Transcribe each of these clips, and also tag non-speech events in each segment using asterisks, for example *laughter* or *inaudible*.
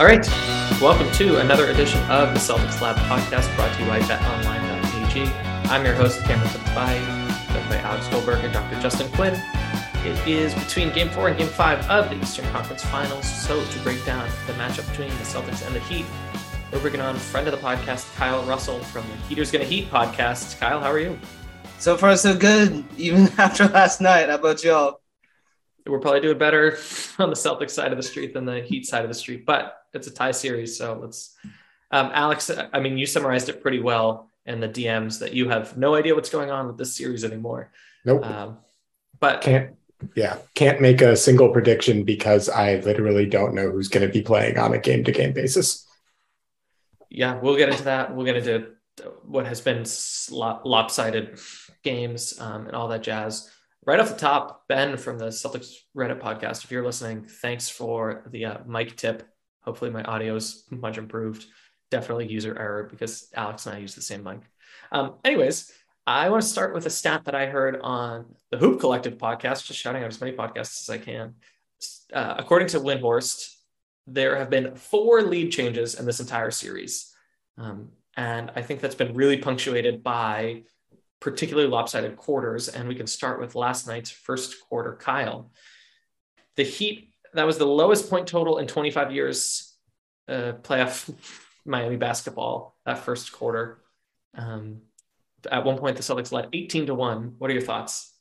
All right, welcome to another edition of the Celtics Lab podcast brought to you by betonline.ag. I'm your host, Cameron Tabatabaie, joined by Alex Goldberg and Dr. Justin Quinn. It is between game four and game five of the Eastern Conference Finals. So, to break down the matchup between the Celtics and the Heat, we're bringing on friend of the podcast, Kyle Russell from the Heaters Gonna Heat podcast. Kyle, how are you? So far, so good, even *laughs* after last night. How about y'all? We're probably doing better *laughs* on the Celtics side of the street than the Heat side of the street, but it's a tie series. So let's, um, Alex, I mean, you summarized it pretty well in the DMs that you have no idea what's going on with this series anymore. Nope. Um, but can't, yeah, can't make a single prediction because I literally don't know who's going to be playing on a game to game basis. Yeah, we'll get into that. We'll get into what has been lopsided games um, and all that jazz. Right off the top, Ben from the Celtics Reddit podcast, if you're listening, thanks for the uh, mic tip Hopefully, my audio is much improved. Definitely user error because Alex and I use the same mic. Um, anyways, I want to start with a stat that I heard on the Hoop Collective podcast, just shouting out as many podcasts as I can. Uh, according to Windhorst, there have been four lead changes in this entire series. Um, and I think that's been really punctuated by particularly lopsided quarters. And we can start with last night's first quarter, Kyle. The Heat that was the lowest point total in 25 years uh, playoff *laughs* Miami basketball that first quarter. Um, at one point, the Celtics led 18 to one. What are your thoughts?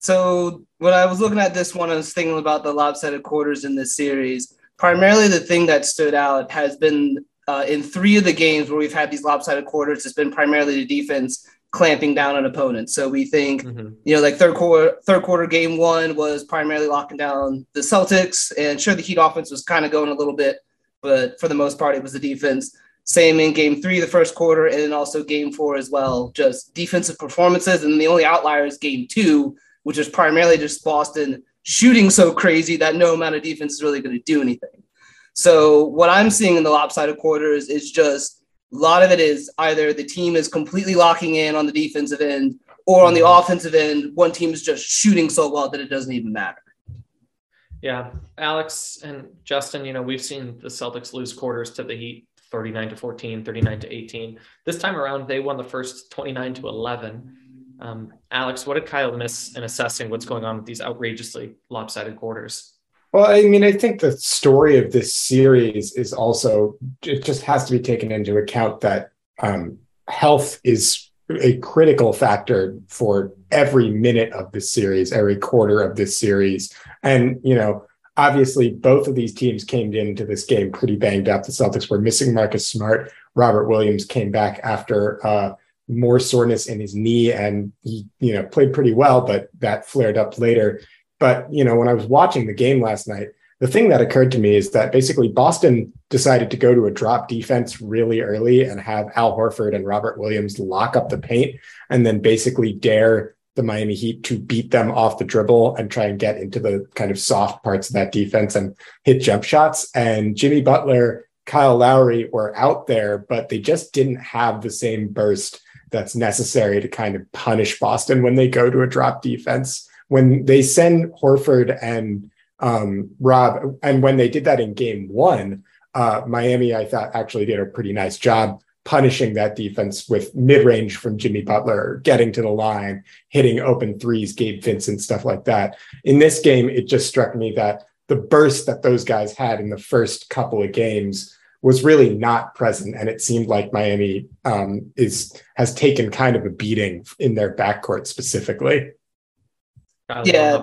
So when I was looking at this one, I was thinking about the lopsided quarters in this series. Primarily, the thing that stood out has been uh, in three of the games where we've had these lopsided quarters. It's been primarily the defense clamping down on opponents. So we think, mm-hmm. you know, like third quarter, third quarter game one was primarily locking down the Celtics, and sure the Heat offense was kind of going a little bit, but for the most part it was the defense. Same in game three, the first quarter, and then also game four as well. Just defensive performances, and the only outlier is game two, which is primarily just Boston shooting so crazy that no amount of defense is really going to do anything. So what I'm seeing in the lopsided quarters is just a lot of it is either the team is completely locking in on the defensive end or on the mm-hmm. offensive end, one team is just shooting so well that it doesn't even matter. Yeah. Alex and Justin, you know, we've seen the Celtics lose quarters to the Heat 39 to 14, 39 to 18. This time around, they won the first 29 to 11. Um, Alex, what did Kyle miss in assessing what's going on with these outrageously lopsided quarters? Well, I mean, I think the story of this series is also, it just has to be taken into account that um, health is a critical factor for every minute of this series, every quarter of this series. And, you know, obviously both of these teams came into this game pretty banged up. The Celtics were missing Marcus Smart. Robert Williams came back after uh, more soreness in his knee and he, you know, played pretty well, but that flared up later. But you know, when I was watching the game last night, the thing that occurred to me is that basically Boston decided to go to a drop defense really early and have Al Horford and Robert Williams lock up the paint and then basically dare the Miami Heat to beat them off the dribble and try and get into the kind of soft parts of that defense and hit jump shots. And Jimmy Butler, Kyle Lowry were out there, but they just didn't have the same burst that's necessary to kind of punish Boston when they go to a drop defense when they send Horford and um, Rob, and when they did that in game one, uh, Miami, I thought actually did a pretty nice job punishing that defense with mid range from Jimmy Butler, getting to the line, hitting open threes, Gabe Vincent, stuff like that. In this game, it just struck me that the burst that those guys had in the first couple of games was really not present, and it seemed like Miami um, is has taken kind of a beating in their backcourt specifically yeah,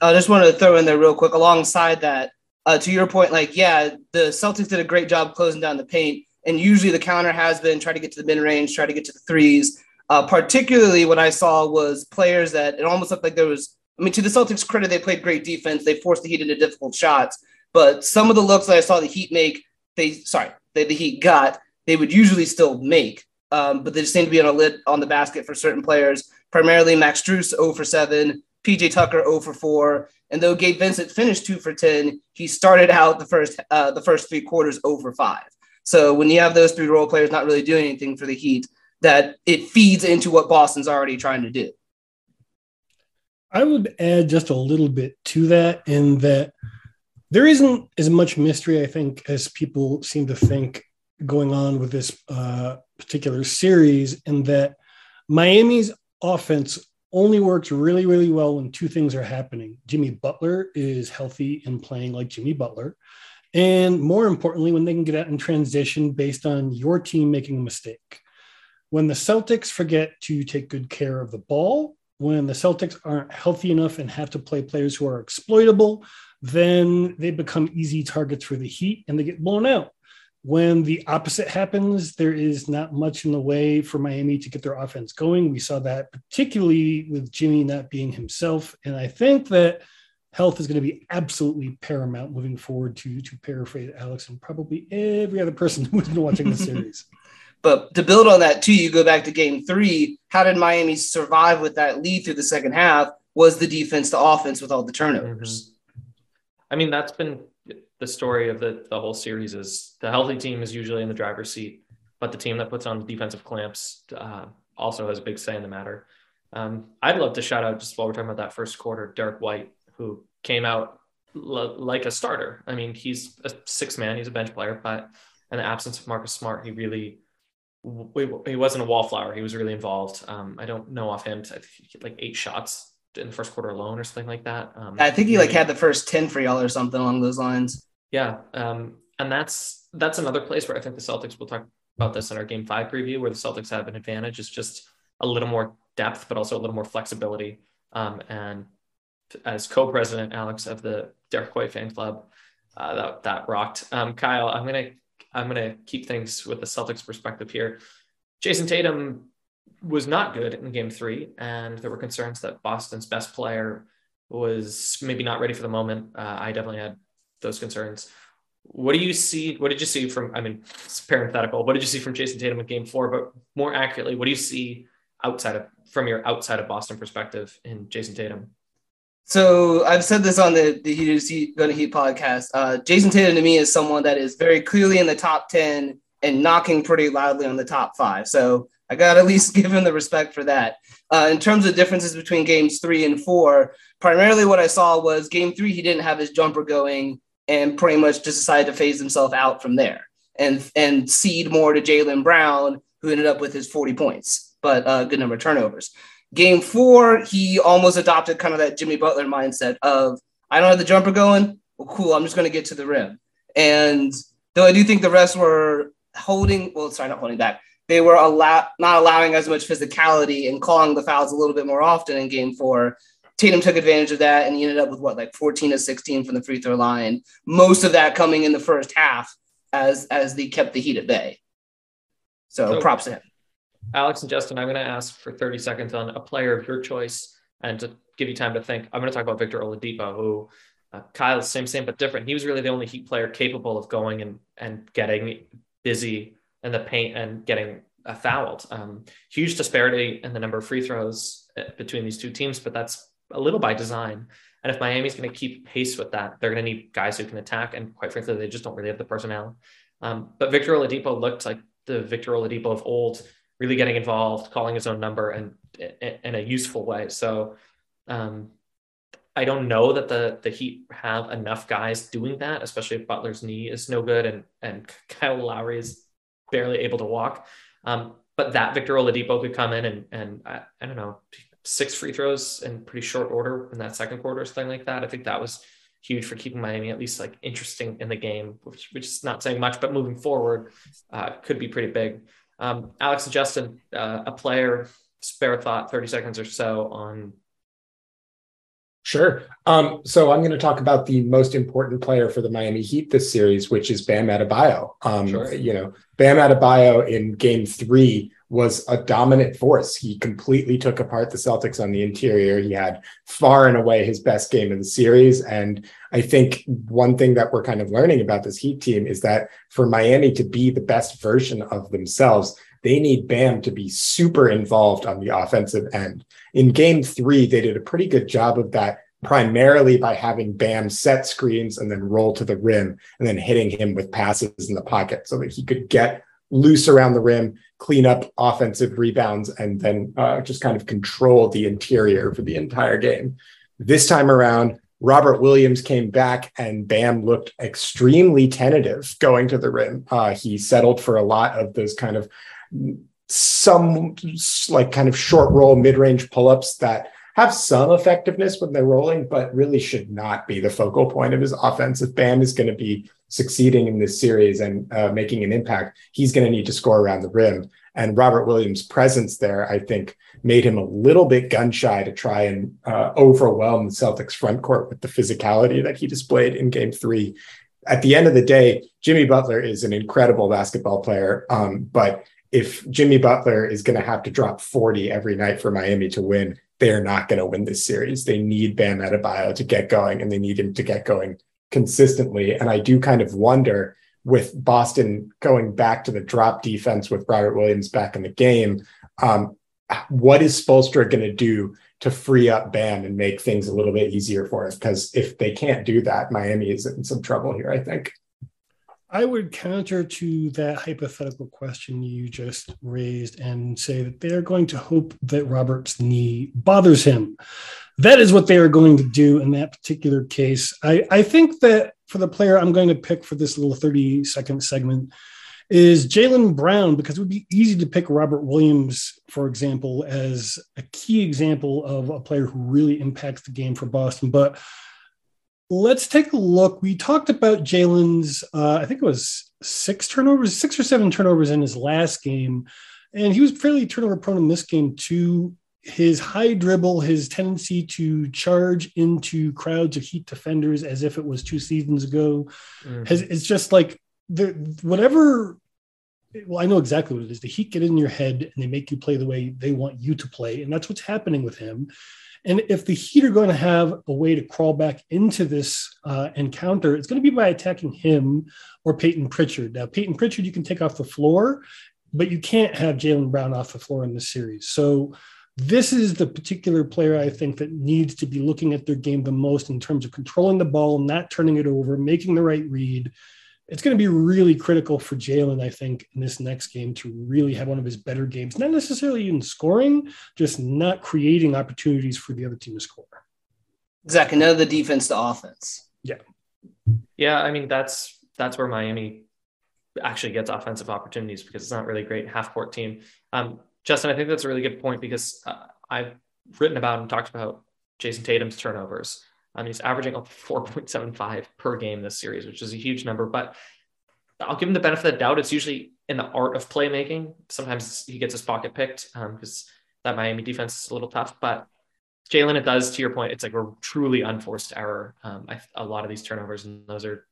I just wanted to throw in there real quick alongside that. Uh, to your point, like, yeah, the Celtics did a great job closing down the paint. And usually the counter has been try to get to the mid range, try to get to the threes. Uh, particularly, what I saw was players that it almost looked like there was. I mean, to the Celtics' credit, they played great defense. They forced the Heat into difficult shots. But some of the looks that I saw the Heat make, they sorry, they, the Heat got, they would usually still make. Um, but they just seem to be on a lid on the basket for certain players. Primarily, Max Strus 0 for 7, PJ Tucker 0 for 4. And though Gabe Vincent finished 2 for 10, he started out the first uh, the first three quarters 0 for 5. So when you have those three role players not really doing anything for the Heat, that it feeds into what Boston's already trying to do. I would add just a little bit to that in that there isn't as much mystery, I think, as people seem to think going on with this uh, particular series, in that Miami's offense only works really, really well when two things are happening. Jimmy Butler is healthy and playing like Jimmy Butler. And more importantly, when they can get out in transition based on your team making a mistake. When the Celtics forget to take good care of the ball, when the Celtics aren't healthy enough and have to play players who are exploitable, then they become easy targets for the Heat and they get blown out. When the opposite happens, there is not much in the way for Miami to get their offense going. We saw that particularly with Jimmy not being himself. And I think that health is going to be absolutely paramount moving forward to to paraphrase Alex and probably every other person *laughs* who's been watching the series. *laughs* But to build on that too, you go back to game three. How did Miami survive with that lead through the second half? Was the defense to offense with all the turnovers? Mm-hmm. I mean, that's been the story of the, the whole series is the healthy team is usually in the driver's seat, but the team that puts on defensive clamps uh, also has a big say in the matter. Um, I'd love to shout out just while we're talking about that first quarter, Derrick White, who came out l- like a starter. I mean, he's a six man, he's a bench player, but in the absence of Marcus Smart, he really he wasn't a wallflower. He was really involved. Um, I don't know offhand. I think he like eight shots in the first quarter alone or something like that. Um, I think he like had the first 10 for y'all or something along those lines. Yeah. Um, and that's, that's another place where I think the Celtics will talk about this in our game five preview, where the Celtics have an advantage is just a little more depth, but also a little more flexibility. Um, and as co-president Alex of the Derrick White fan club, uh, that, that rocked. Um, Kyle, I'm going to, I'm going to keep things with the Celtics perspective here. Jayson Tatum was not good in game three, and there were concerns that Boston's best player was maybe not ready for the moment. Uh, I definitely had those concerns. What do you see? What did you see from? I mean, it's parenthetical. What did you see from Jayson Tatum in Game Four? But more accurately, what do you see outside of from your outside of Boston perspective in Jayson Tatum? So I've said this on the the Heaters Gonna Heat podcast. Uh, Jayson Tatum to me is someone that is very clearly in the top ten and knocking pretty loudly on the top five. So I got at least *laughs* give him the respect for that. Uh, in terms of differences between games three and four, primarily what I saw was game three, he didn't have his jumper going and pretty much just decided to phase himself out from there and, and cede more to Jaylen Brown, who ended up with his 40 points, but a uh, good number of turnovers. Game four, he almost adopted kind of that Jimmy Butler mindset of, I don't have the jumper going. Well, cool. I'm just going to get to the rim. And though I do think the rest were holding, well, sorry, not holding back, they were allow- not allowing as much physicality and calling the fouls a little bit more often in game four. Tatum took advantage of that and he ended up with what, like 14 to 16 from the free throw line. Most of that coming in the first half as as they kept the heat at bay. So, so props to him. Alex and Justin, I'm going to ask for 30 seconds on a player of your choice and to give you time to think. I'm going to talk about Victor Oladipo, who uh, Kyle, same, same, but different. He was really the only Heat player capable of going and and getting busy in the paint and getting uh, fouled. Um, huge disparity in the number of free throws uh, between these two teams, but that's a little by design. And if Miami's going to keep pace with that, they're going to need guys who can attack. And quite frankly, they just don't really have the personnel. Um, but Victor Oladipo looked like the Victor Oladipo of old, really getting involved, calling his own number, and in a useful way. So um, I don't know that the the Heat have enough guys doing that, especially if Butler's knee is no good and and Kyle Lowry is barely able to walk. Um, but that Victor Oladipo could come in and and I, I, don't know six free throws in pretty short order in that second quarter or something like that. I think that was huge for keeping Miami at least like interesting in the game, which which is not saying much, but moving forward uh, could be pretty big. Um, Alex and Justin, uh, a player, spare thought, thirty seconds or so on Sure. Um, so I'm going to talk about the most important player for the Miami Heat this series, which is Bam Adebayo. Um, sure. You know, Bam Adebayo in Game Three was a dominant force. He completely took apart the Celtics on the interior. He had far and away his best game in the series. And I think one thing that we're kind of learning about this Heat team is that for Miami to be the best version of themselves, they need Bam to be super involved on the offensive end. In game three, they did a pretty good job of that primarily by having Bam set screens and then roll to the rim and then hitting him with passes in the pocket so that he could get loose around the rim, clean up offensive rebounds, and then uh, just kind of control the interior for the entire game. This time around, Robert Williams came back and Bam looked extremely tentative going to the rim. Uh, he settled for a lot of those kind of some like kind of short roll mid range pull ups that have some effectiveness when they're rolling, but really should not be the focal point of his offense. If Bam is going to be succeeding in this series and uh, making an impact, he's going to need to score around the rim. And Robert Williams' presence there, I think, made him a little bit gun shy to try and uh, overwhelm the Celtics front court with the physicality that he displayed in game three. At the end of the day, Jimmy Butler is an incredible basketball player. Um, but if Jimmy Butler is going to have to drop 40 every night for Miami to win, they're not going to win this series. They need Bam Adebayo to get going and they need him to get going consistently. And I do kind of wonder with Boston going back to the drop defense with Robert Williams back in the game, um, what is Spoelstra going to do to free up Bam and make things a little bit easier for us? Because if they can't do that, Miami is in some trouble here, I think. I would counter to that hypothetical question you just raised and say that they're going to hope that Robert's knee bothers him. That is what they are going to do in that particular case. I, I think that for the player I'm going to pick for this little 30 second segment is Jaylen Brown, because it would be easy to pick Robert Williams, for example, as a key example of a player who really impacts the game for Boston. But let's take a look. We talked about Jaylen's, uh, I think it was six turnovers, six or seven turnovers in his last game. And he was fairly turnover prone in this game too. His high dribble, his tendency to charge into crowds of Heat defenders as if it was two seasons ago, mm-hmm. has it's just like the whatever. Well, I know exactly what it is. The Heat get in your head and they make you play the way they want you to play, and that's what's happening with him. And if the Heat are going to have a way to crawl back into this uh, encounter, it's going to be by attacking him or Peyton Pritchard. Now, Peyton Pritchard, you can take off the floor, but you can't have Jaylen Brown off the floor in this series. So, this is the particular player I think that needs to be looking at their game the most in terms of controlling the ball, not turning it over, making the right read, it's going to be really critical for Jaylen, I think, in this next game to really have one of his better games, not necessarily in scoring, just not creating opportunities for the other team to score. Exactly. None of the defense to offense. Yeah. Yeah. I mean, that's that's where Miami actually gets offensive opportunities because it's not really a great half court team. Um, Justin, I think that's a really good point because uh, I've written about and talked about Jayson Tatum's turnovers. Um, he's averaging up 4.75 per game this series, which is a huge number. But I'll give him the benefit of the doubt. It's usually in the art of playmaking. Sometimes he gets his pocket picked because um, that Miami defense is a little tough. But Jaylen, it does, to your point, it's like a truly unforced error. Um, I, a lot of these turnovers, and those are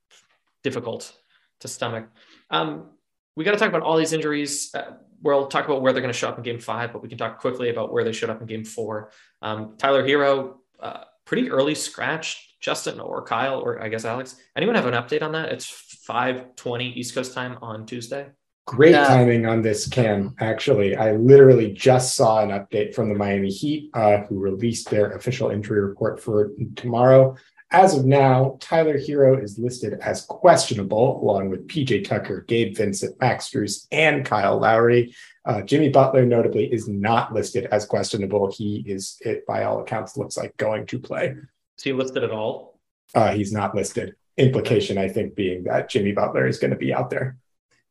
difficult to stomach. Um, we got to talk about all these injuries. Uh, we'll talk about where they're going to show up in game five, but we can talk quickly about where they showed up in game four. Um, Tyler Herro. uh, pretty early scratch. Justin or Kyle or I guess Alex. Anyone have an update on that? It's 5:20 East Coast time on Tuesday. Great yeah. timing on this, Cam. Actually, I literally just saw an update from the Miami Heat, uh, who released their official injury report for tomorrow. As of now, Tyler Herro is listed as questionable, along with PJ Tucker, Gabe Vincent, Max Strus, and Kyle Lowry. Uh, Jimmy Butler, notably, is not listed as questionable. He is, it by all accounts, looks like going to play. Is he listed at all? Uh, he's not listed. Implication, I think, being that Jimmy Butler is going to be out there.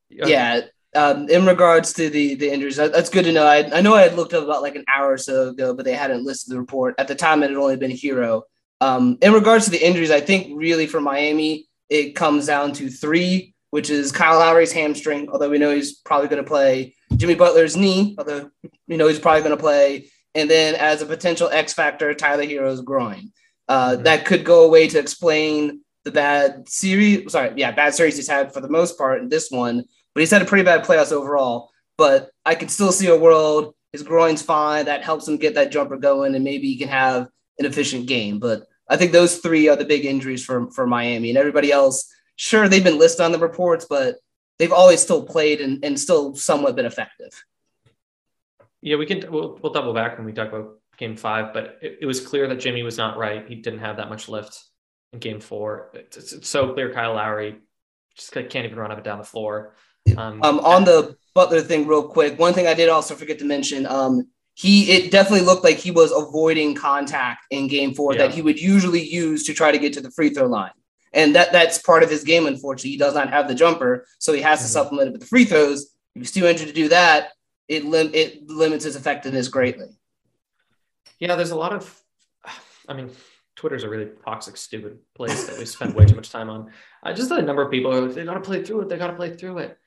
Yeah. Um, in regards to the the injuries, that, that's good to know. I, I know I had looked up about like an hour or so ago, but they hadn't listed the report. At the time, it had only been Herro. Um, in regards to the injuries, I think really for Miami, it comes down to three, which is Kyle Lowry's hamstring, although we know he's probably going to play, Jimmy Butler's knee, although we know he's probably going to play, and then as a potential X factor, Tyler Herro's groin. Uh, mm-hmm. That could go away to explain the bad series. Sorry, yeah, bad series he's had for the most part in this one, but he's had a pretty bad playoffs overall. But I can still see a world his groin's fine. That helps him get that jumper going, and maybe he can have an efficient game. But I think those three are the big injuries for for Miami, and everybody else. Sure, they've been listed on the reports, but they've always still played and, and still somewhat been effective. Yeah, we can. We'll, we'll double back when we talk about game five, but it, it, was clear that Jimmy was not right. He didn't have that much lift in game four. It's, it's so clear Kyle Lowry just can't even run up and down the floor. Um, um, on the Butler thing, real quick, one thing I did also forget to mention um, he it definitely looked like he was avoiding contact in game four Yeah. that he would usually use to try to get to the free throw line. And that that's part of his game, unfortunately. He does not have the jumper, so he has to Mhm. supplement it with the free throws. If he's too injured to do that, it lim- it limits his effectiveness greatly. Yeah, there's a lot of, I mean, Twitter's a really toxic, stupid place that we spend way too much time on. Uh, just the number of people who they got to play through it, they got to play through it.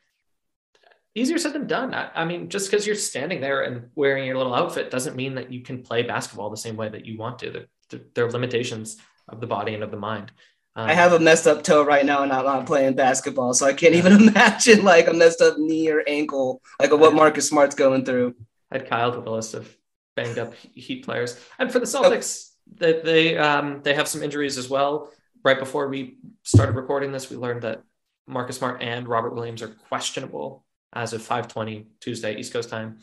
Easier said than done. I, I mean, just because you're standing there and wearing your little outfit doesn't mean that you can play basketball the same way that you want to. There, there, there are limitations of the body and of the mind. Um, I have a messed up toe right now and I'm not playing basketball, so I can't even *laughs* imagine like a messed up knee or ankle, like what Marcus Smart's going through. I had Kyle with a list of banged up Heat players, and for the Celtics, that they um, they have some injuries as well. Right before we started recording this, we learned that Marcus Smart and Robert Williams are questionable as of 5:20 Tuesday East Coast time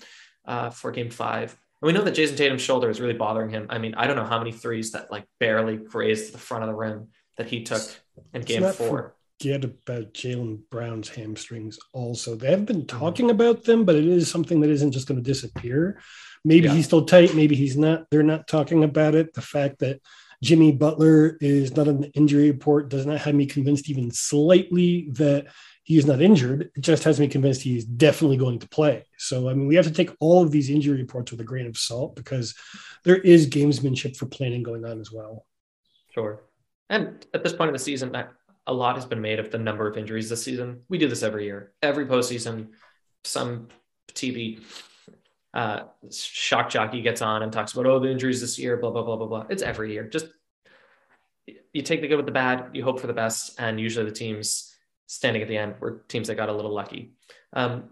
uh, for Game Five. And we know that Jayson Tatum's shoulder is really bothering him. I mean, I don't know how many threes that like barely grazed the front of the rim that he took in Game not Four. Forget about Jaylen Brown's hamstrings. Also, they have been talking about them, but it is something that isn't just going to disappear. Maybe Yeah. he's still tight. Maybe he's not. They're not talking about it. The fact that Jimmy Butler is not on the injury report does not have me convinced even slightly that he is not injured. It just has me convinced he is definitely going to play. So, I mean, we have to take all of these injury reports with a grain of salt because there is gamesmanship for planning going on as well. Sure. And at this point in the season, a lot has been made of the number of injuries this season. We do this every year. Every postseason, some TV uh, shock jockey gets on and talks about, oh, the injuries this year, blah, blah, blah, blah, blah. It's every year. Just you take the good with the bad, you hope for the best, and usually the teams standing at the end were teams that got a little lucky. Um,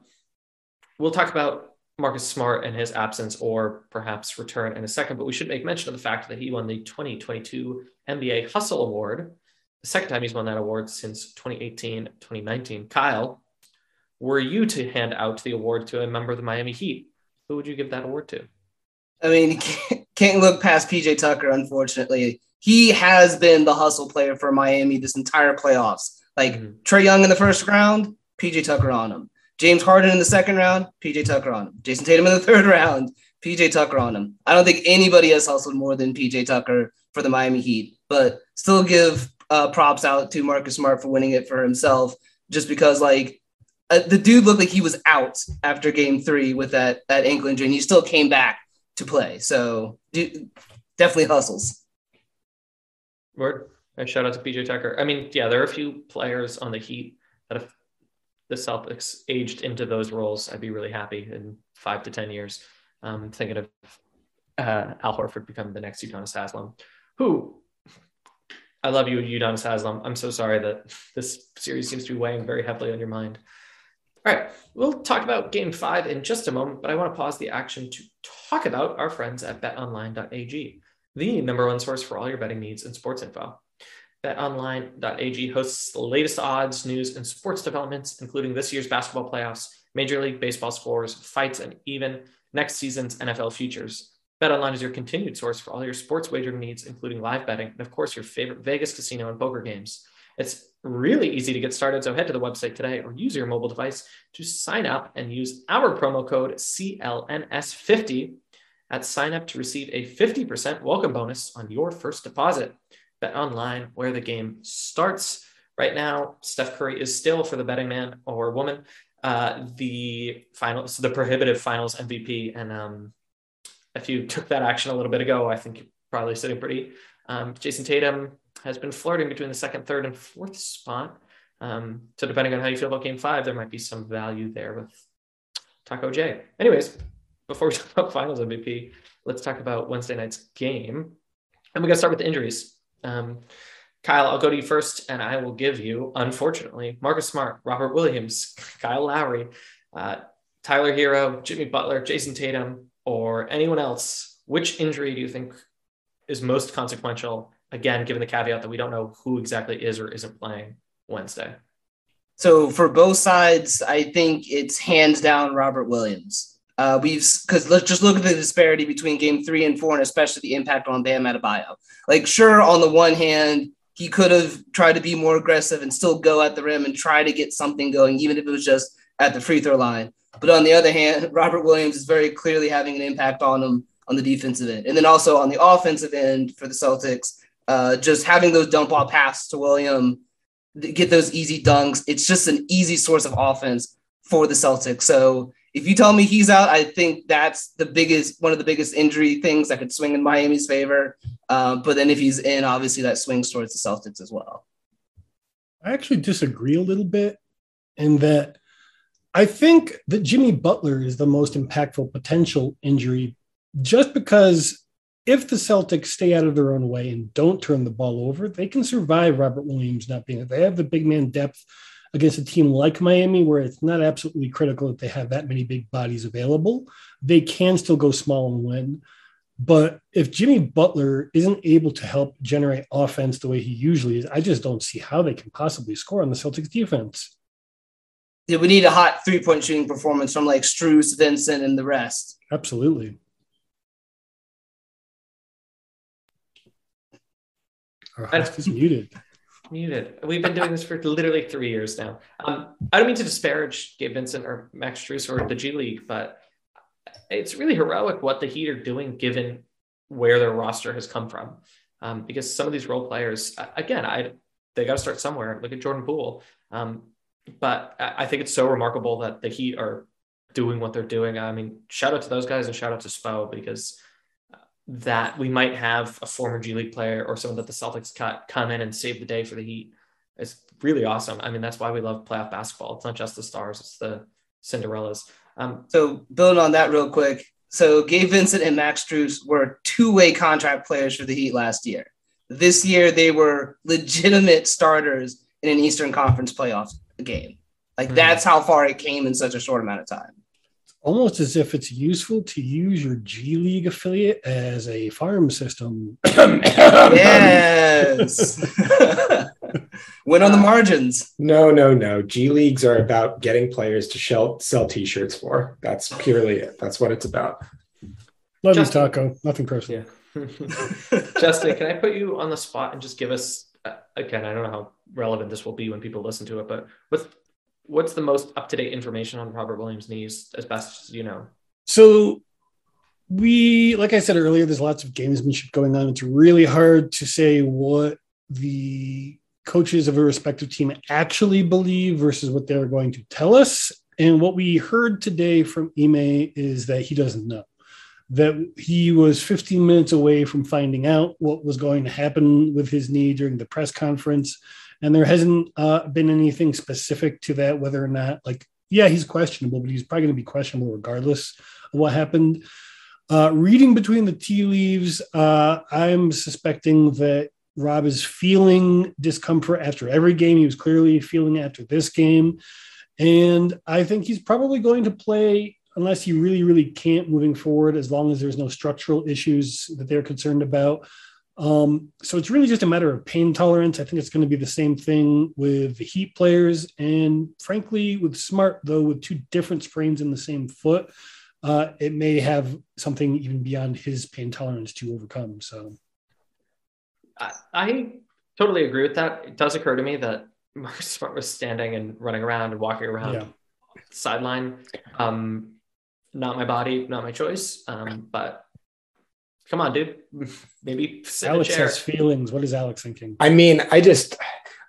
we'll talk about Marcus Smart and his absence or perhaps return in a second, but we should make mention of the fact that he won the 2022 NBA Hustle Award, the second time he's won that award since 2018 2019. Kyle, were you to hand out the award to a member of the Miami Heat, who would you give that award to? I mean, can't, *laughs* can't look past PJ Tucker, unfortunately. He has been the hustle player for Miami this entire playoffs. Like Mhm. Trae Young in the first round, PJ Tucker on him. James Harden in the second round, PJ Tucker on him. Jayson Tatum in the *laughs* third round, PJ Tucker on him. I don't think anybody has hustled more than PJ Tucker for the Miami Heat, but still give uh, props out to Marcus Smart for winning it for himself, just because like uh, the dude looked like he was out after Game Three with that that ankle injury, and he still came back to play. So dude, definitely hustles. Word. A shout out to PJ Tucker. I mean, yeah, there are a few players on the Heat that if the Celtics aged into those roles, I'd be really happy in five to 10 years. Um, thinking of uh, Al Horford becoming the next Udonis Haslam, who I love you, Udonis Haslam. I'm so sorry that this series seems to be weighing very heavily on your mind. All right, we'll talk about game five in just a moment, but I want to pause the action to talk about our friends at betonline.ag, the number one source for all your betting needs and sports info. BetOnline.ag hosts the latest odds, news, and sports developments, including this year's basketball playoffs, Major League Baseball scores, fights, and even next season's NFL futures. BetOnline is your continued source for all your sports wagering needs, including live betting, and of course, your favorite Vegas casino and poker games. It's really easy to get started, so head to the website today or use your mobile device to sign up and use our promo code CLNS50 at sign up to receive a 50% welcome bonus on your first deposit. Bet online where the game starts. Right now, Steph Curry is still for the betting man or woman, uh, the final, so the prohibitive finals MVP. And um, if you took that action a little bit ago, I think you're probably sitting pretty. Um, Jayson Tatum has been flirting between the second, third, and fourth spot. Um, so depending on how you feel about Game Five, there might be some value there with Taco J. Anyways, before we talk about *laughs* Finals MVP, let's talk about Wednesday night's game, and we got to start with the injuries. Um, Kyle, I'll go to you first, and I will give you, unfortunately, Marcus Smart, Robert Williams, *laughs* Kyle Lowry, uh, Tyler Herro, Jimmy Butler, Jayson Tatum, or anyone else. Which injury do you think is most consequential? Again, given the caveat that we don't know who exactly is or isn't playing Wednesday. So for both sides, I think it's hands down Robert Williams. Uh, we've because let's just look at the disparity between game three and four, and especially the impact on Bam Adebayo. Like, sure, on the one hand, he could have tried to be more aggressive and still go at the rim and try to get something going, even if it was just at the free throw line. But on the other hand, *laughs* Robert Williams is very clearly having an impact on them on the defensive end. And then also on the offensive end for the Celtics, uh, just having those dump off passes to William, get those easy dunks. It's just an easy source of offense for the Celtics. So if you tell me he's out, I think that's the biggest, one of the biggest injury things that could swing in Miami's favor. Uh, but then if he's in, obviously that swings towards the Celtics as well. I actually disagree a little bit in that I think that Jimmy Butler is the most impactful potential injury just because if the Celtics stay out of their own way and don't turn the ball over, they can survive Robert Williams not being there. They have the big man depth against a team like Miami, where it's not absolutely critical that they have that many big bodies available. They can still go small and win. But if Jimmy Butler isn't able to help generate offense the way he usually is, I just don't see how they can possibly score on the Celtics defense yeah, we need a hot three point shooting performance from like Strus, Vincent, and the rest. Absolutely. Our host is muted. Muted. We've been doing this for literally three years now. Um, I don't mean to disparage Gabe Vincent or Max Strus or the G League, but it's really heroic what the Heat are doing given where their roster has come from. Um, because some of these role players, again, I they got to start somewhere. Look at Jordan Poole. Um, but I think it's so remarkable that the Heat are doing what they're doing. I mean, shout out to those guys and shout out to Spo because that we might have a former G League player or someone that the Celtics cut come in and save the day for the Heat. It's really awesome. I mean, that's why we love playoff basketball. It's not just the stars; it's the Cinderellas. Um, so building on that real quick, so Gabe Vincent and Max Strus were two-way contract players for the Heat last year. This year, they were legitimate starters in an Eastern Conference playoff game. Like mm-hmm. that's how far it came in such a short amount of time. Almost as if it's useful to use your G League affiliate as a farm system. yes. *laughs* Win on the margins. No, no, no. G leagues are about getting players to sell, sell t-shirts for. That's purely it. That's what it's about. Love you, Taco. Nothing personal. Yeah. *laughs* Justin, can I put you on the spot and just give us uh, again, I don't know how relevant this will be when people listen to it, but what's what's the most up to date information on Robert Williams' knees, as best as you know? So we, like I said earlier, there's lots of gamesmanship going on. It's really hard to say what the coaches of a respective team actually believe versus what they're going to tell us. And what we heard today from Ime is that he doesn't know that he was 15 minutes away from finding out what was going to happen with his knee during the press conference. And there hasn't uh, been anything specific to that, whether or not, like, yeah, he's questionable, but he's probably going to be questionable regardless of what happened. Uh, reading between the tea leaves, uh, I'm suspecting that Rob is feeling discomfort after every game. He was clearly feeling after this game. And I think he's probably going to play unless you really, really can't moving forward, as long as there's no structural issues that they're concerned about. Um, so it's really just a matter of pain tolerance. I think it's going to be the same thing with the Heat players, and frankly, with Smart though, with two different sprains in the same foot, uh, it may have something even beyond his pain tolerance to overcome. So, I, I totally agree with that. It does occur to me that Marcus Smart was standing and running around and walking around yeah. sideline. Um, not my body, not my choice. Um, but come on, dude. *laughs* Maybe Alex has feelings. What is Alex thinking? I mean, I just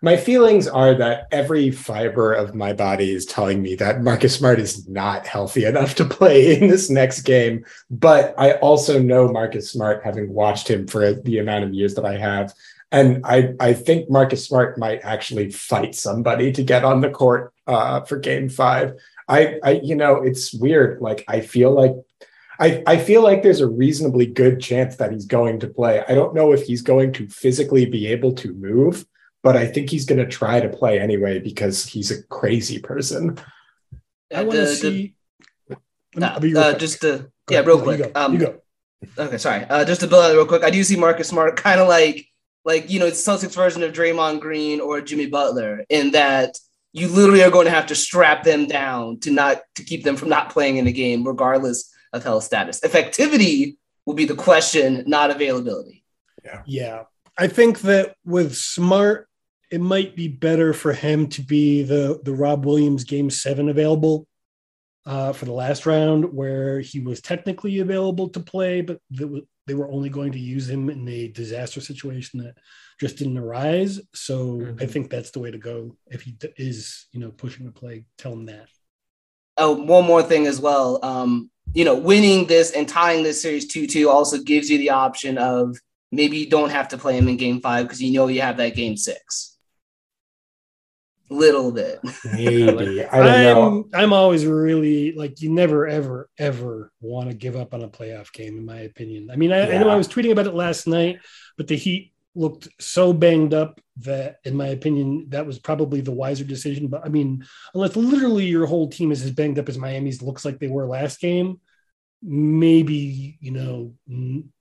my feelings are that every fiber of my body is telling me that Marcus Smart is not healthy enough to play in this next game. But I also know Marcus Smart, having watched him for the amount of years that I have. And I, I think Marcus Smart might actually fight somebody to get on the court uh, for game five. I, I, you know, it's weird. Like I feel like I, I feel like there's a reasonably good chance that he's going to play. I don't know if he's going to physically be able to move, but I think he's going to try to play anyway because he's a crazy person. I want to see. The, uh, just to yeah, real quick. You go. Um, you go. Okay, sorry. Uh, just to build on it real quick, I do see Marcus Smart *laughs* kind of like like you know it's Celtics version of Draymond Green or Jimmy Butler in that you literally are going to have to strap them down to not to keep them from not playing in a game, regardless of health status. Effectivity will be the question, not availability. Yeah. Yeah. I think that with Smart, it might be better for him to be the the Rob Williams game seven available uh, for the last round where he was technically available to play, but they were only going to use him in a disaster situation that just didn't arise. So mm-hmm. I think that's the way to go. If he is, you know, pushing to play, tell him that. Oh, one more thing as well. Um, you know, winning this and tying this series 2 2 also gives you the option of maybe you don't have to play him in game five because you know you have that game six little bit. *laughs* Maybe I don't I'm, know. I'm always really like you never ever ever want to give up on a playoff game, in my opinion. I mean, I, yeah. I know I was tweeting about it last night, but the Heat looked so banged up that, in my opinion, that was probably the wiser decision. But I mean, unless literally your whole team is as banged up as Miami's looks like they were last game, maybe you know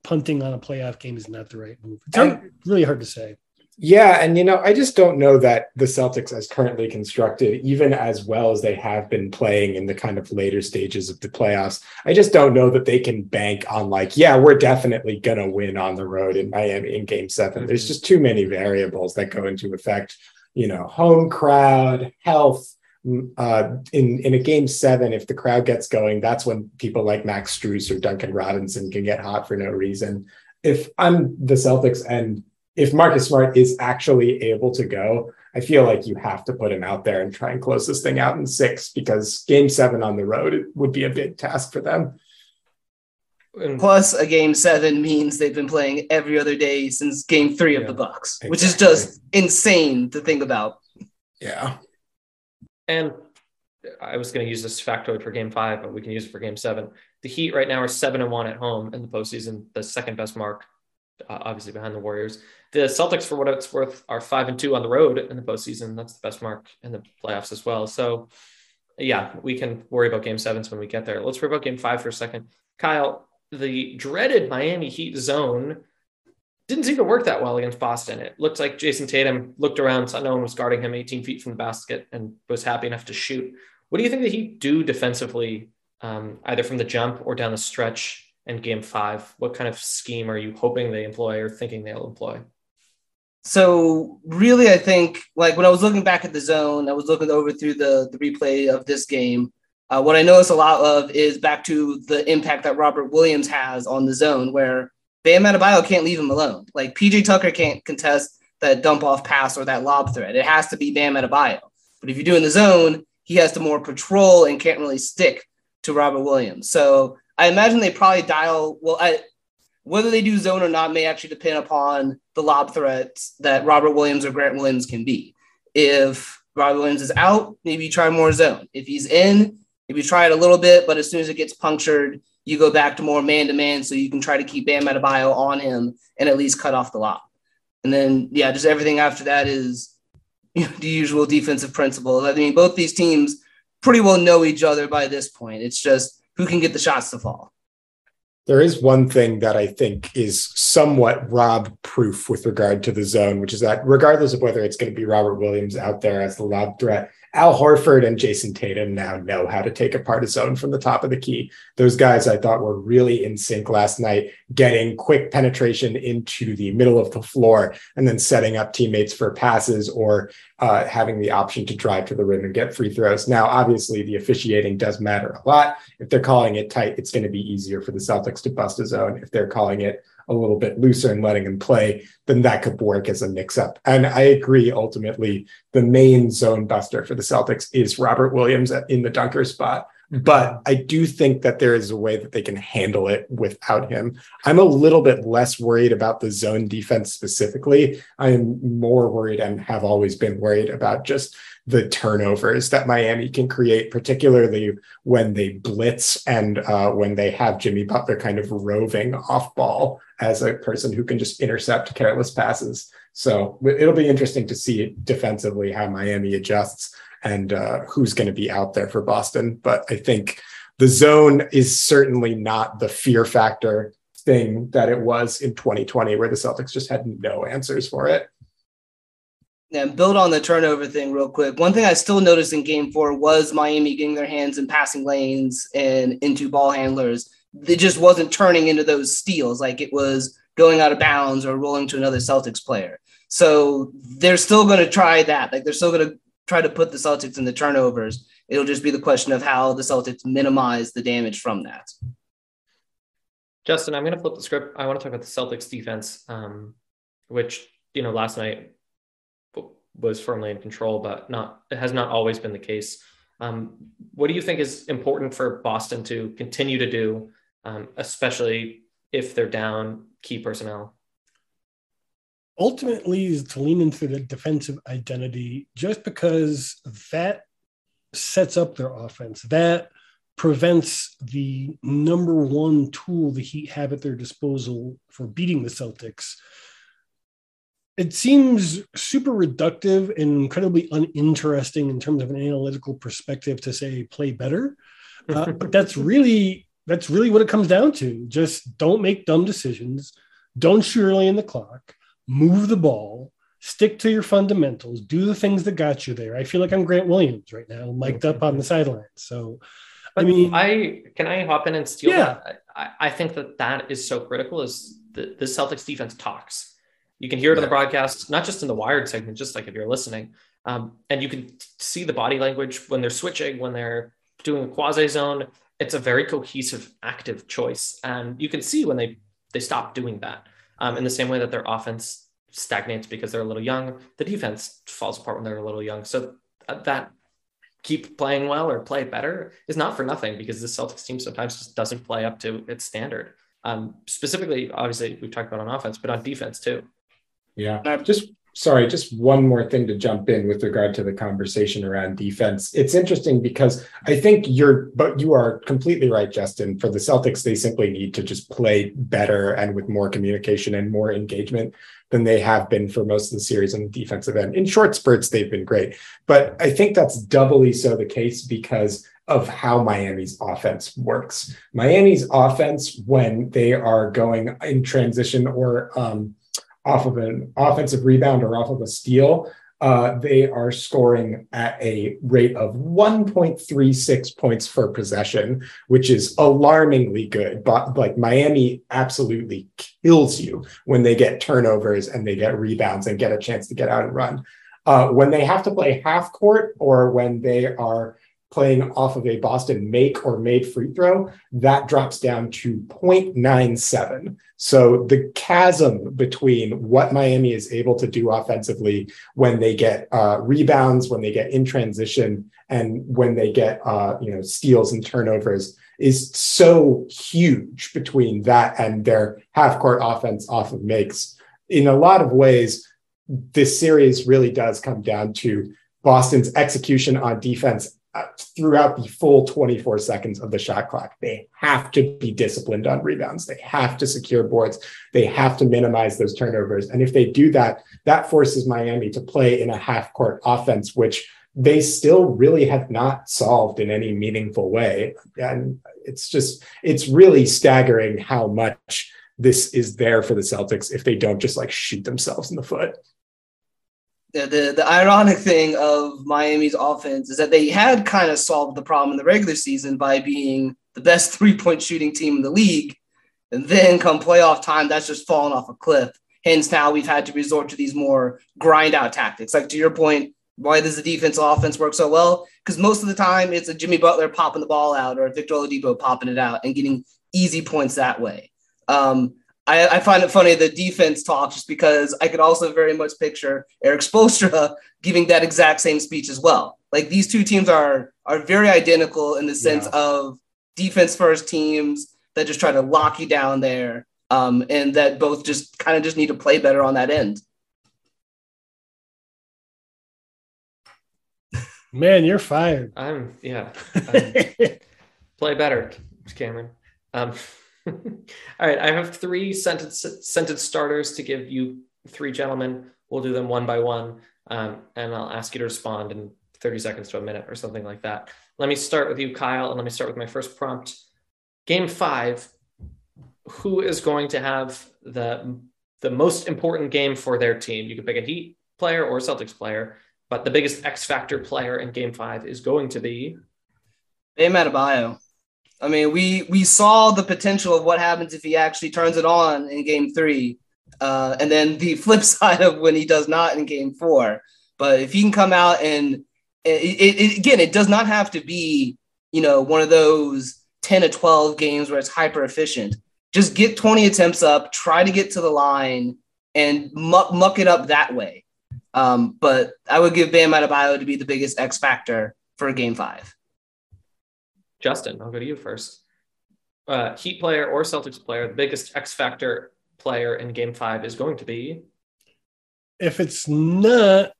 punting on a playoff game is not the right move. It's hard, really hard to say. Yeah, and you know, I just don't know that the Celtics, as currently constructed, even as well as they have been playing in the kind of later stages of the playoffs, I just don't know that they can bank on like, yeah, we're definitely gonna win on the road in Miami in Game 7 mm-hmm. There's just too many variables that go into effect. You know, home crowd, health. Uh, in in a game seven, if the crowd gets going, that's when people like Max Strus or Duncan Robinson can get hot for no reason. If I'm the Celtics and if Marcus Smart is actually able to go, I feel like you have to put him out there and try and close this thing out in six because game seven on the road would be a big task for them. Plus, a game seven means they've been playing every other day since game three of the Bucks, exactly. which is just insane to think about. Yeah. And I was going to use this factoid for game five, but we can use it for game seven. The Heat right now are seven and one at home in the postseason, the second best mark, uh, obviously behind the Warriors. The Celtics, for what it's worth, are five and two on the road in the postseason. That's the best mark in the playoffs as well. So, yeah, we can worry about game sevens when we get there. Let's worry about game five for a second. Kyle, the dreaded Miami Heat zone didn't seem to work that well against Boston. It looked like Jayson Tatum looked around, saw no one was guarding him 18 feet from the basket, and was happy enough to shoot. What do you think the Heat do defensively, um, either from the jump or down the stretch in game five? What kind of scheme are you hoping they employ or thinking they'll employ? So really i think like when i was looking back at the zone i was looking over through the, the replay of this game uh, what i noticed a lot of is back to the impact that robert williams has on the zone where bam Adebayo can't leave him alone. Like pj tucker can't contest that dump off pass or that lob threat. It has to be bam Adebayo. but if you're doing the zone he has to more patrol and can't really stick to robert williams. So i imagine they probably dial well I, whether they do zone or not may actually depend upon the lob threats that Robert Williams or Grant Williams can be. If Robert Williams is out, maybe you try more zone. If he's in, maybe you try it a little bit, but as soon as it gets punctured, you go back to more man to man so you can try to keep Bam Adebayo on him and at least cut off the lob. And then, yeah, just everything after that is you know, the usual defensive principle. I mean, both these teams pretty well know each other by this point. It's just who can get the shots to fall. There is one thing that I think is somewhat Rob proof with regard to the zone, which is that regardless of whether it's going to be Robert Williams out there as the lob threat, Al Horford and Jayson Tatum now know how to take apart a zone from the top of the key. Those guys I thought were really in sync last night, getting quick penetration into the middle of the floor and then setting up teammates for passes or uh, having the option to drive to the rim and get free throws. Now, obviously, the officiating does matter a lot. If they're calling it tight, it's going to be easier for the Celtics to bust a zone. If they're calling it a little bit looser and letting him play, then that could work as a mix up. And I agree, ultimately, the main zone buster for the Celtics is Robert Williams in the dunker spot. Mm-hmm. But I do think that there is a way that they can handle it without him. I'm a little bit less worried about the zone defense specifically. I am more worried and have always been worried about just the turnovers that Miami can create, particularly when they blitz and uh, when they have Jimmy Butler kind of roving off ball as a person who can just intercept careless passes. So it'll be interesting to see defensively how Miami adjusts and uh, who's going to be out there for Boston. But I think the zone is certainly not the fear factor thing that it was in 2020, where the Celtics just had no answers for it. And build on the turnover thing real quick. One thing I still noticed in game four was Miami getting their hands in passing lanes and into ball handlers. It just wasn't turning into those steals like it was going out of bounds or rolling to another Celtics player. So they're still going to try that. Like they're still going to try to put the Celtics in the turnovers It'll just be the question of how the Celtics minimize the damage from that. Justin, I'm going to flip the script. I want to talk about the Celtics defense, um, which you know last night was firmly in control, but not it has not always been the case. Um, what do you think is important for Boston to continue to do, um, especially if they're down key personnel? Ultimately, is to lean into the defensive identity, just because that sets up their offense. That prevents the number one tool the Heat have at their disposal for beating the Celtics. It seems super reductive and incredibly uninteresting in terms of an analytical perspective to say play better, uh, *laughs* but that's really that's really what it comes down to. Just don't make dumb decisions, don't shoot early in the clock, move the ball, stick to your fundamentals, do the things that got you there. I feel like I'm Grant Williams right now, mic'd up on the sidelines. So but I mean, I can I hop in and steal yeah. that? I, I think that that is so critical. Is the, the Celtics defense talks. You can hear it yeah. on the broadcast, not just in the wired segment, just like if you're listening, um, and you can see the body language when they're switching, when they're doing a quasi zone. It's a very cohesive, active choice, and you can see when they they stop doing that. Um, in the same way that their offense stagnates because they're a little young, the defense falls apart when they're a little young. So uh, that keep playing well or play better is not for nothing because the Celtics team sometimes just doesn't play up to its standard. Um, specifically, obviously, we've talked about on offense, but on defense too. Yeah, just sorry, just one more thing to jump in with regard to the conversation around defense. It's interesting because I think you're, but you are completely right, Justin. For the Celtics, they simply need to just play better and with more communication and more engagement than they have been for most of the series on the defensive end. In short spurts, they've been great. But I think that's doubly so the case because of how Miami's offense works. Miami's offense, when they are going in transition or um, off of an offensive rebound or off of a steal, uh, they are scoring at a rate of 1.36 points per possession, which is alarmingly good. But like Miami absolutely kills you when they get turnovers and they get rebounds and get a chance to get out and run. Uh, when they have to play half court or when they are playing off of a Boston make or made free throw, that drops down to 0.97. So the chasm between what Miami is able to do offensively when they get uh, rebounds, when they get in transition, and when they get uh, you know steals and turnovers is so huge between that and their half court offense off of makes. In a lot of ways, this series really does come down to Boston's execution on defense Uh, throughout the full 24 seconds of the shot clock. They have to be disciplined on rebounds. They have to secure boards. They have to minimize those turnovers. And if they do that, that forces Miami to play in a half court offense, which they still really have not solved in any meaningful way. And it's just, it's really staggering how much this is there for the Celtics if they don't just like shoot themselves in the foot the, the, ironic thing of Miami's offense is that they had kind of solved the problem in the regular season by being the best three point shooting team in the league. And then come playoff time, that's just fallen off a cliff. Hence, now we've had to resort to these more grind out tactics. Like to your point, why does the defense offense work so well? Because most of the time it's a Jimmy Butler popping the ball out or a Victor Oladipo popping it out and getting easy points that way. Um, I, I, find it funny the defense talk just because I could also very much picture Erik Spoelstra *laughs* giving that exact same speech as well. Like these two teams are are very identical in the sense yeah. of defense first teams that just try to lock you down there, um, and that both just kind of just need to play better on that end. Man, you're fired. I'm yeah. I'm, *laughs* play better, Cameron. Um, *laughs* All right, I have three sentence sentence starters to give you three gentlemen. We'll do them one by one, um, and I'll ask you to respond in 30 seconds to a minute or something like that. Let me start with you, Kyle, and let me start with my first prompt. Game five. Who is going to have the the most important game for their team? You can pick a Heat player or a Celtics player, but the biggest X factor player in Game Five is going to be Bam Adebayo. I mean, we we saw the potential of what happens if he actually turns it on in game three, uh, and then the *laughs* flip side of when he does not in game four. But if he can come out and it, it, again, it does not have to be, you know, one of those 10 to 12 games where it's hyper efficient. Just get 20 attempts up, try to get to the line, and muck, muck it up that way. Um, but I would give Bam Adebayo to be the biggest X factor for game five. Justin, I'll go to you first. Uh, Heat player or Celtics player, the biggest X factor player in game five is going to be? If it's not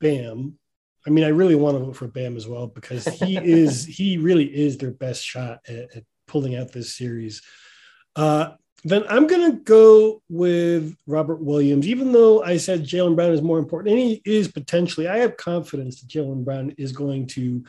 Bam, I mean, I really want to vote for Bam as well because he *laughs* is he really is their best shot at, at pulling out this series. Uh, then I'm gonna go with Robert Williams, even though I said Jaylen Brown is more important, and he is potentially. I have confidence that Jaylen Brown is going to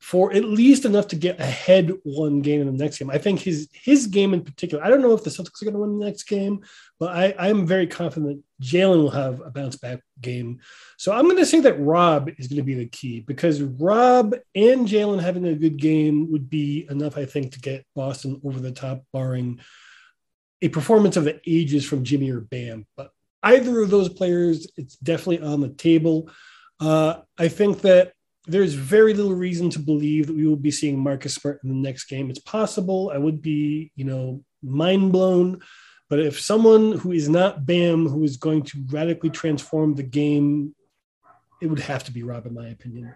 for at least enough to get ahead one game in the next game. I think his his game in particular. I don't know if the Celtics are going to win the next game, but I I'm very confident Jaylen will have a bounce back game. So I'm going to say that Rob is going to be the key because Rob and Jaylen having a good game would be enough, I think, to get Boston over the top, barring a performance of the ages from Jimmy or Bam. But either of those players, it's definitely on the table. Uh, I think that there's very little reason to believe that we will be seeing Marcus Smart in the next game. It's possible. I would be, you know, mind blown. But if someone who is not Bam, who is going to radically transform the game, it would have to be Rob, in my opinion.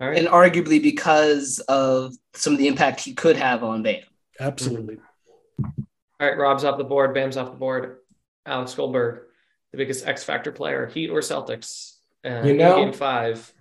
All right. And arguably because of some of the impact he could have on Bam. Absolutely. All right, Rob's off the board, Bam's off the board. Alex Goldberg, the biggest X Factor player, Heat or Celtics? Uh, you know, game five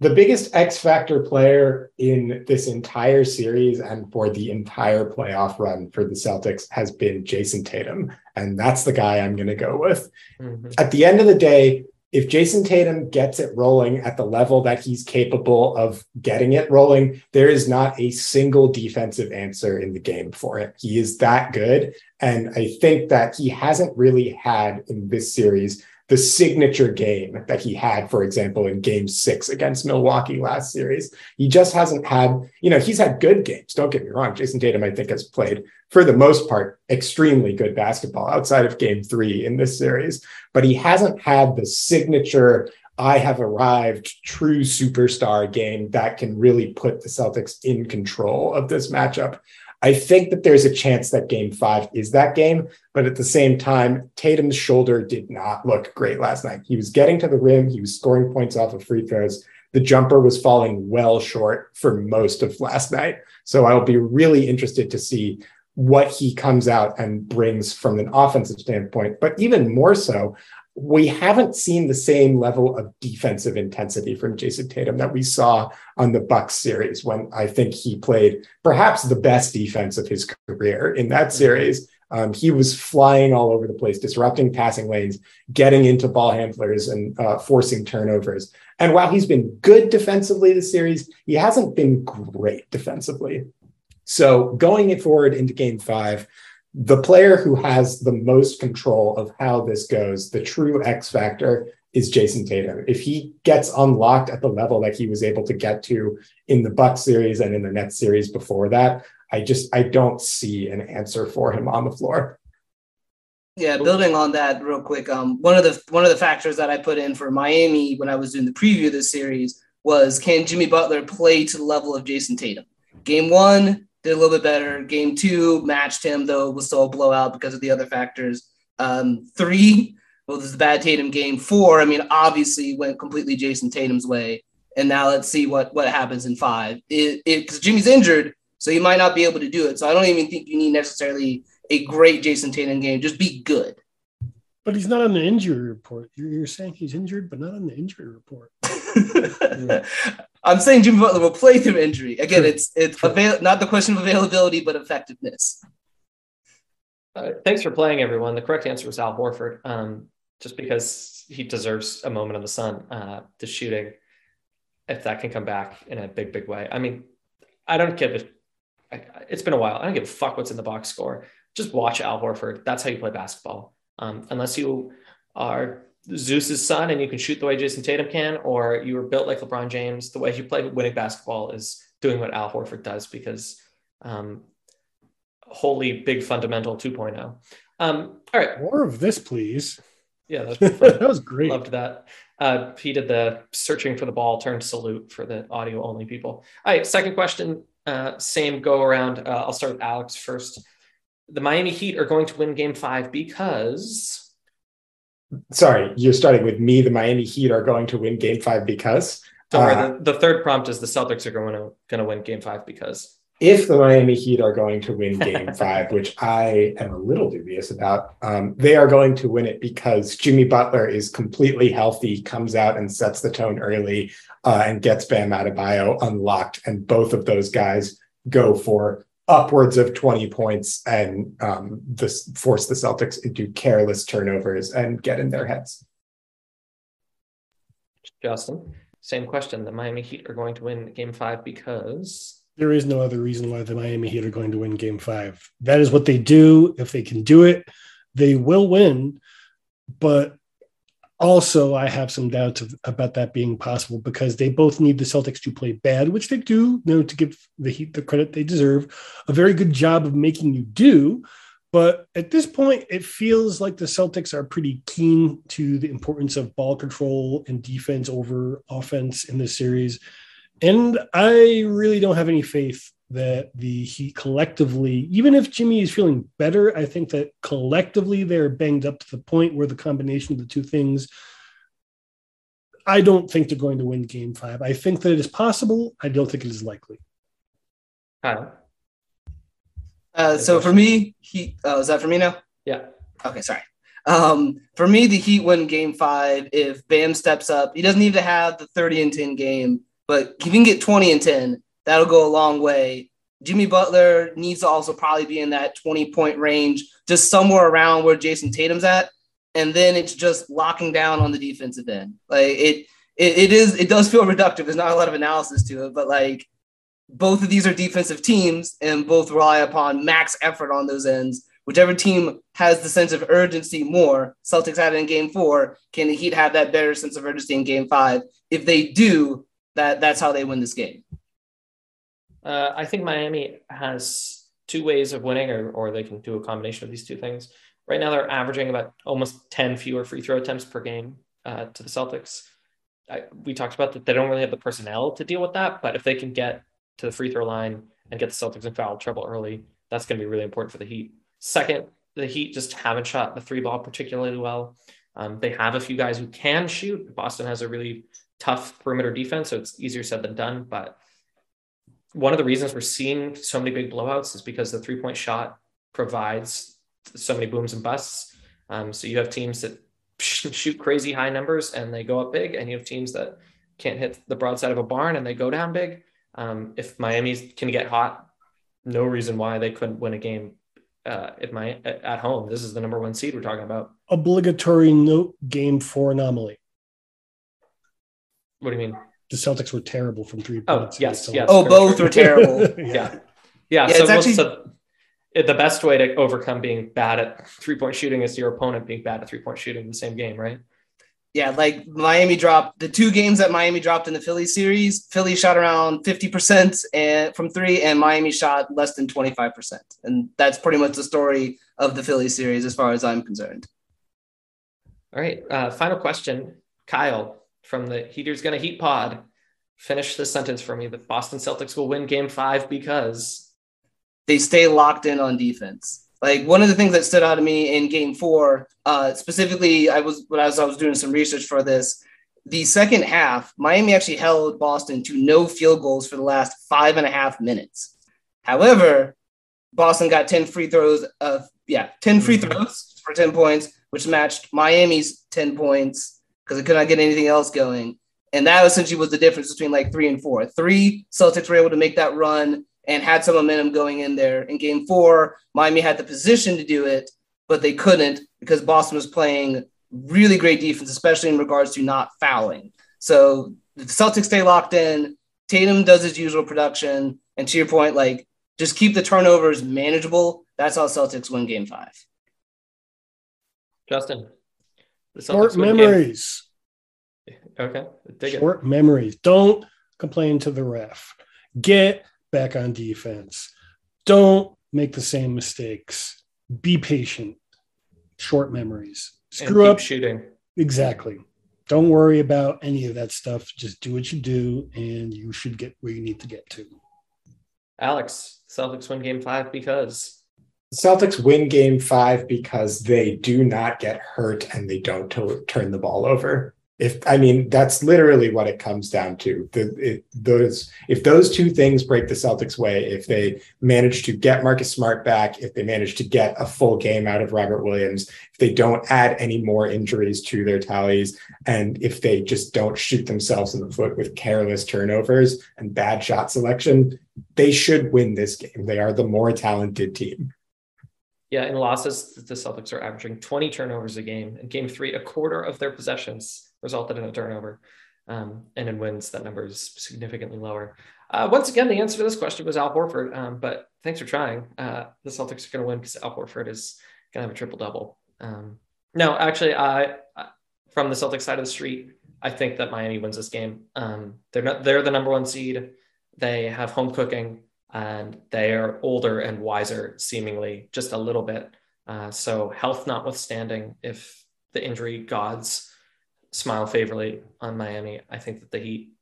the biggest X factor player in this entire series and for the entire playoff run for the Celtics has been Jayson Tatum. And that's the guy I'm going to go with. Mm-hmm. At the end of the day, if Jayson Tatum gets it rolling at the level that he's capable of getting it rolling, there is not a single defensive answer in the game for it. He is that good. And I think that he hasn't really had in this series the signature game that he had, for example, in game six against Milwaukee last series. He just hasn't had, you know, he's had good games. Don't get me wrong. Jayson Tatum, I think, has played, for the most part, extremely good basketball outside of game three in this series, but he hasn't had the signature. I have arrived true superstar game that can really put the Celtics in control of this matchup. I think that there's a chance that game five is that game. But at the same time, Tatum's shoulder did not look great last night. He was getting to the rim, he was scoring points off of free throws. The jumper was falling well short for most of last night. So I'll be really interested to see what he comes out and brings from an offensive standpoint. But even more so, we haven't seen the same level of defensive intensity from Jayson Tatum that we saw on the Bucks series when I think he played perhaps the best defense of his career in that mm-hmm. series. Um, he was flying all over the place, disrupting passing lanes, getting into ball handlers, and uh, forcing turnovers. And while he's been good defensively this series, he hasn't been great defensively. So going forward into game five, the player who has the most control of how this goes, the true X factor, is Jayson Tatum. If he gets unlocked at the level that he was able to get to in the Buck series and in the Nets series before that, I just I don't see an answer for him on the floor. Yeah, building on that real quick. Um, one of the one of the factors that I put in for Miami when I was doing the preview of this series was can Jimmy Butler play to the level of Jayson Tatum? Game one, did a little bit better. Game two matched him, though was still a blowout because of the other factors. Um, three, well, this is a bad Tatum game. Four, I mean, obviously went completely Jayson Tatum's way. And now let's see what what happens in five. It because Jimmy's injured, so he might not be able to do it. So I don't even think you need necessarily a great Jayson Tatum game. Just be good. But he's not on the injury report. You're, you're saying he's injured, but not on the injury report. *laughs* *laughs* I'm saying Jimmy Butler will play through injury. Again, it's it's avail- not the question of availability, but effectiveness. Uh, thanks for playing, everyone. The correct answer was Al Horford, um, just because he deserves a moment in the sun. Uh, the shooting, if that can come back in a big, big way. I mean, I don't give it. It's been a while. I don't give a fuck what's in the box score. Just watch Al Horford. That's how you play basketball. Um, unless you are Zeus's son and you can shoot the way Jayson Tatum can, or you were built like LeBron James. The way you play winning basketball is doing what Al Horford does because um, holy big fundamental 2.0. Um, all right. More of this, please. Yeah, *laughs* that was, that was great. Loved that. Uh, he did the searching for the ball turn salute for the audio only people. All right, second question. Uh, same go around. Uh, I'll start with Alex first. The Miami Heat are going to win Game Five because. Sorry, you're starting with me. The Miami Heat are going to win Game Five because. Don't worry. Uh, The, the third prompt is the Celtics are going to going to win Game Five because. if the Miami Heat are going to win game *laughs* five, which I am a little dubious about, um, they are going to win it because Jimmy Butler is completely healthy, comes out and sets the tone early uh, and gets Bam Adebayo unlocked. And both of those guys go for upwards of 20 points and um, this force the Celtics into careless turnovers and get in their heads. Justin, same question. The Miami Heat are going to win Game Five because. There is no other reason why the Miami Heat are going to win game five. That is what they do. If they can do it, they will win. But also, I have some doubts of, about that being possible because they both need the Celtics to play bad, which they do, you know, to give the Heat the credit they deserve. A very good job of making you do. But at this point, it feels like the Celtics are pretty keen to the importance of ball control and defense over offense in this series. And I really don't have any faith that the Heat collectively, even if Jimmy is feeling better, I think that collectively they're banged up to the point where the combination of the two things, I don't think they're going to win game five. I think that it is possible. I don't think it is likely. Kyle. Uh, so for me, he uh, is that for me now? Yeah. Okay, sorry. Um, for me, the Heat win Game Five if Bam steps up. He doesn't need to have the thirty and ten game, but if he can get twenty and ten, that'll go a long way. Jimmy Butler needs to also probably be in that twenty point range, just somewhere around where Jayson Tatum's at, and then it's just locking down on the defensive end. Like it, it, it is. It does feel reductive. There's not a lot of analysis to it, but like both of these are defensive teams and both rely upon max effort on those ends. Whichever team has the sense of urgency more, Celtics had it in game four, can the Heat have that better sense of urgency in game five? If they do, that that's how they win this game. Uh, I think Miami has two ways of winning, or, or they can do a combination of these two things. Right now, they're averaging about almost 10 fewer free throw attempts per game uh, to the Celtics. I, we talked about that they don't really have the personnel to deal with that, but if they can get to the free throw line and get the Celtics in foul trouble early, that's going to be really important for the Heat. Second, the Heat just haven't shot the three ball particularly well. Um, they have a few guys who can shoot. Boston has a really tough perimeter defense, so it's easier said than done. But one of the reasons we're seeing so many big blowouts is because the three point shot provides so many booms and busts. Um, so you have teams that *laughs* shoot crazy high numbers and they go up big, and you have teams that can't hit the broadside of a barn and they go down big. Um, if Miami can get hot, no reason why they couldn't win a game uh, at my at home. This is the number one seed we're talking about. Obligatory note game four anomaly. What do you mean? The Celtics were terrible from three Oh, points. yes, yes. Oh, both were *laughs* terrible. Yeah. Yeah. Yeah, so, it's actually- so the best way to overcome being bad at three point shooting is your opponent being bad at three point shooting in the same game, right? Yeah, like Miami dropped the two games that Miami dropped in the Philly series. Philly shot around 50% and from three, and Miami shot less than 25%. And that's pretty much the story of the Philly series as far as I'm concerned. All right. Uh, final question. Kyle from the Heaters Gonna Heat Pod. Finish this sentence for me. The Boston Celtics will win game five because They stay locked in on defense. Like one of the things that stood out to me in game four, uh, specifically, I was when I was I was doing some research for this. The second half, Miami actually held Boston to no field goals for the last five and a half minutes. However, Boston got 10 free throws of yeah, 10 free Mhm. throws for 10 points, which matched Miami's 10 points because they could not get anything else going. And that essentially was the difference between like three and four. Three, Celtics were able to make that run and had some momentum going in there. In game four, Miami had the position to do it, but they couldn't because Boston was playing really great defense, especially in regards to not fouling. So the Celtics stay locked in. Tatum does his usual production. And to your point, like just keep the turnovers manageable. That's how Celtics win game five. Justin. Short Celtics win game- memories. Okay. Dig it. Short memories. Don't complain to the ref. Get back on defense. Don't make the same mistakes. Be patient. Short memories. screw up shooting. Exactly. Don't worry about any of that stuff. Just do what you do, and you should get where you need to get to. Alex, Celtics win game five because Celtics win game five because they do not get hurt and they don't to- turn the ball over. If I mean that's literally what it comes down to. The those if those two things break the Celtics' way, if they manage to get Marcus Smart back, if they manage to get a full game out of Robert Williams, if they don't add any more injuries to their tallies, and if they just don't shoot themselves in the foot with careless turnovers and bad shot selection, they should win this game. They are the more talented team. Yeah, in losses, the Celtics are averaging 20 turnovers a game. In game three, a quarter of their possessions resulted in a turnover. Um, and in wins, that number is significantly lower. Uh, once again, the answer to this question was Al Horford, um, but thanks for trying. Uh, the Celtics are going to win because Al Horford is going to have a triple double. Um, no, actually, I, from the Celtics side of the street, I think that Miami wins this game. Um, they're not, they're the number one seed. They have home cooking and they are older and wiser, seemingly just a little bit. Uh, so, health notwithstanding, if the injury gods smile favorably on Miami, I think that the Heat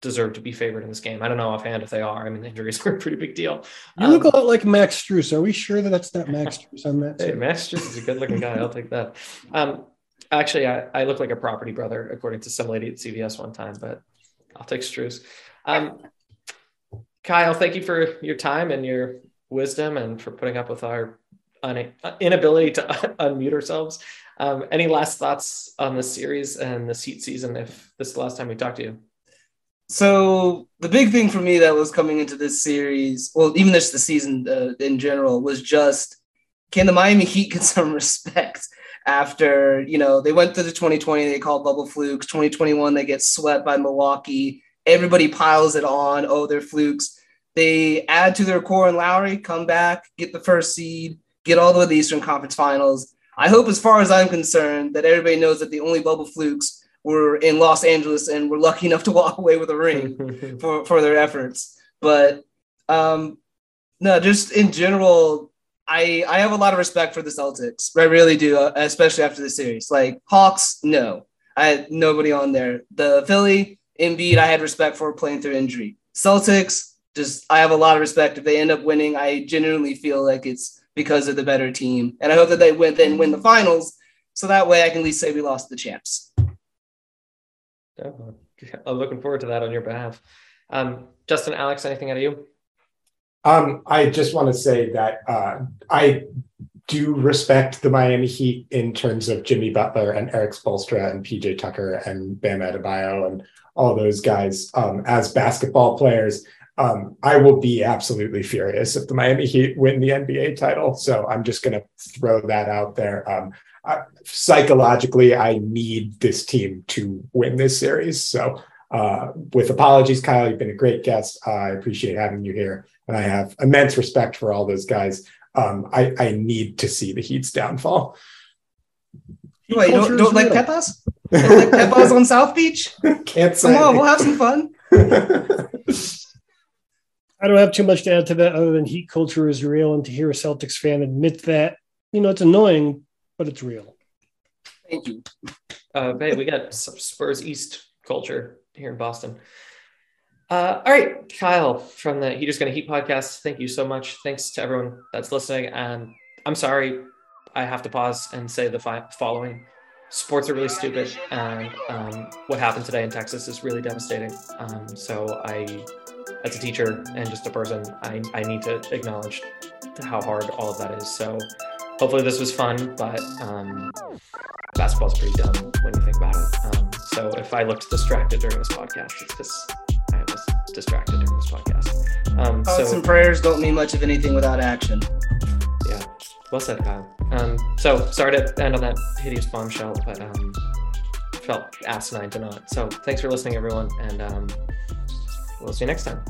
deserve to be favored in this game. I don't know offhand if they are. I mean, the injuries *laughs* are a pretty big deal. You um, look a lot like Max Strus. Are we sure that that's not Max Strus on that? Hey, Max Strus is a good looking guy. I'll take that. Um, actually, I, I look like a property brother, according to some lady at CVS one time, but I'll take Strus. Um, Kyle, thank you for your time and your wisdom and for putting up with our inability to *laughs* unmute ourselves. Um, any last thoughts on this series and the seat season if this is the last time we talk to you? So the big thing for me that was coming into this series, well, even just the season uh, in general, was just can the Miami Heat get *laughs* some respect after you know they went through the 2020 they called bubble flukes 2021 they get swept by Milwaukee everybody piles it on. Oh, they're flukes. They add to their core and Lowry, come back, get the first seed, get all the way to the Eastern Conference Finals. I hope, as far as I'm concerned, that everybody knows that the only bubble flukes were in Los Angeles and were lucky enough to *laughs* walk away with a ring *laughs* for, for their efforts. But um, no, just in general, I I have a lot of respect for the Celtics. I really do, uh, especially after the series. Like Hawks, no, I had nobody on there. The Philly, Embiid, I had respect for playing through injury. Celtics, just I have a lot of respect. If they end up winning, I genuinely feel like it's because of the better team, and I hope that they win then win the finals, so that way I can at least say we lost the champs. Definitely. *laughs* I'm looking forward to that on your behalf. Um, Justin, Alex, anything out of you? Um, I just want to say that uh, I do respect the Miami Heat in terms of Jimmy Butler and Erik Spoelstra and PJ Tucker and Bam Adebayo and all those guys um, as basketball players. Um, I will be absolutely furious if the Miami Heat win the NBA title. So I'm just going to throw that out there. Um, I, psychologically, I need this team to win this series. So, uh, with apologies, Kyle, you've been a great guest. Uh, I appreciate having you here, and I have immense respect for all those guys. Um, I, I, need to see the Heat's downfall. Wait, you don't, don't like Pepas? Like Pepas on South Beach? *laughs* Can't say. Come on, we'll have some fun. *laughs* I don't have too much to add to that other than heat culture is real, and to hear a Celtics fan admit that, you know, it's annoying, but it's real. Thank you. Uh, hey, we got some Spurs East culture here in Boston. Uh, all right, Kyle from the Heaters Gonna Heat podcast. Thank you so much. Thanks to everyone that's listening. And I'm sorry, I have to pause and say the fi- following sports are really stupid, and um, what happened today in Texas is really devastating. Um, so I, as a teacher and just a person, I, I need to acknowledge how hard all of that is. So hopefully this was fun, but um, basketball's pretty dumb when you think about it. Um, so if I looked distracted during this podcast, it's because I was distracted during this podcast. Um, Thoughts so, and prayers don't mean much of anything without action. Well said, Kyle. Um, so sorry to end on that hideous bombshell, but um, felt asinine to not. So thanks for listening, everyone, and um, we'll see you next time.